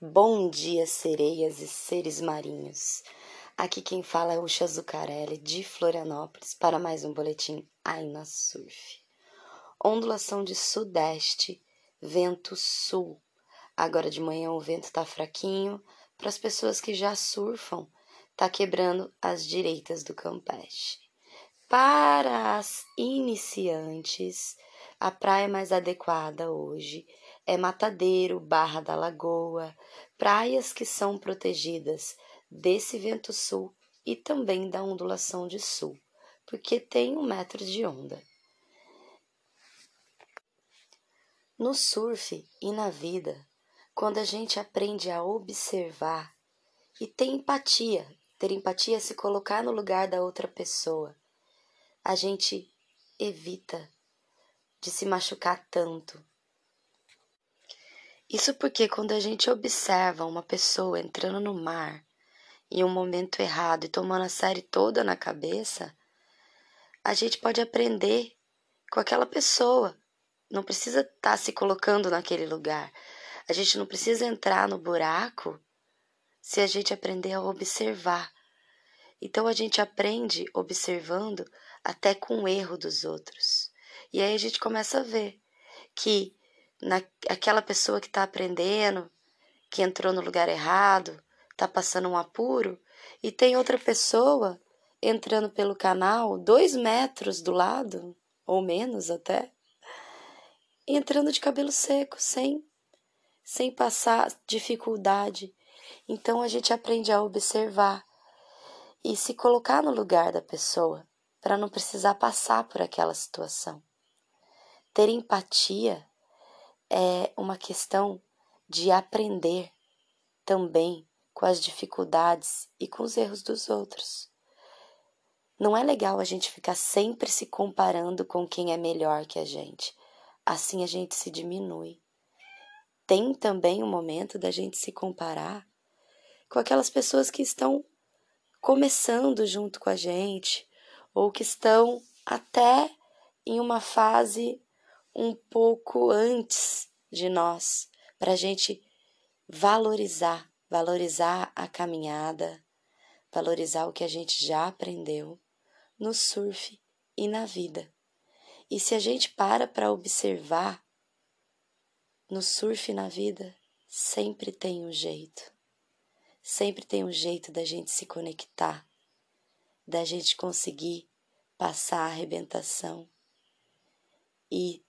Bom dia, sereias e seres marinhos. Aqui quem fala é Uxa Zucarelli, de Florianópolis, para mais um boletim Aina Surf. Ondulação de sudeste, vento sul. Agora de manhã o vento tá fraquinho, para as pessoas que já surfam, tá quebrando as direitas do Campeche. Para as iniciantes, a praia mais adequada hoje é Matadeiro, Barra da Lagoa, praias que são protegidas desse vento sul e também da ondulação de sul, porque tem um metro de onda. No surf e na vida, quando a gente aprende a observar e ter empatia, ter empatia é se colocar no lugar da outra pessoa, a gente evita de se machucar tanto, isso porque quando a gente observa uma pessoa entrando no mar em um momento errado e tomando a série toda na cabeça, a gente pode aprender com aquela pessoa. Não precisa estar tá se colocando naquele lugar. A gente não precisa entrar no buraco se a gente aprender a observar. Então a gente aprende observando até com o erro dos outros. E aí a gente começa a ver que naquela pessoa que está aprendendo, que entrou no lugar errado, está passando um apuro, e tem outra pessoa entrando pelo canal dois metros do lado, ou menos até, entrando de cabelo seco, sem, sem passar dificuldade. Então a gente aprende a observar e se colocar no lugar da pessoa para não precisar passar por aquela situação. Ter empatia é uma questão de aprender também com as dificuldades e com os erros dos outros. Não é legal a gente ficar sempre se comparando com quem é melhor que a gente. Assim a gente se diminui. Tem também o um momento da gente se comparar com aquelas pessoas que estão começando junto com a gente ou que estão até em uma fase um pouco antes de nós, para a gente valorizar, valorizar a caminhada, valorizar o que a gente já aprendeu no surf e na vida. E se a gente para para observar, no surf e na vida, sempre tem um jeito. Sempre tem um jeito da gente se conectar, da gente conseguir passar a arrebentação e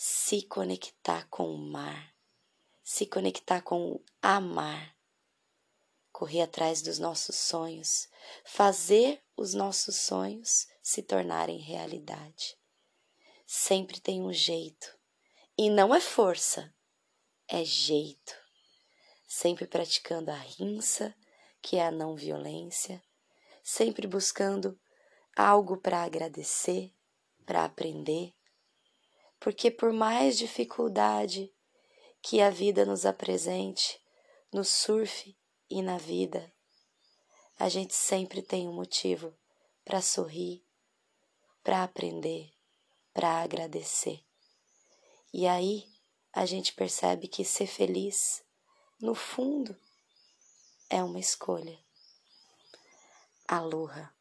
se conectar com o mar, se conectar com o amar, correr atrás dos nossos sonhos, fazer os nossos sonhos se tornarem realidade. Sempre tem um jeito, e não é força, é jeito. Sempre praticando a rinça, que é a não violência, sempre buscando algo para agradecer, para aprender porque por mais dificuldade que a vida nos apresente, no surf e na vida, a gente sempre tem um motivo para sorrir, para aprender, para agradecer. E aí a gente percebe que ser feliz, no fundo, é uma escolha. Aloha.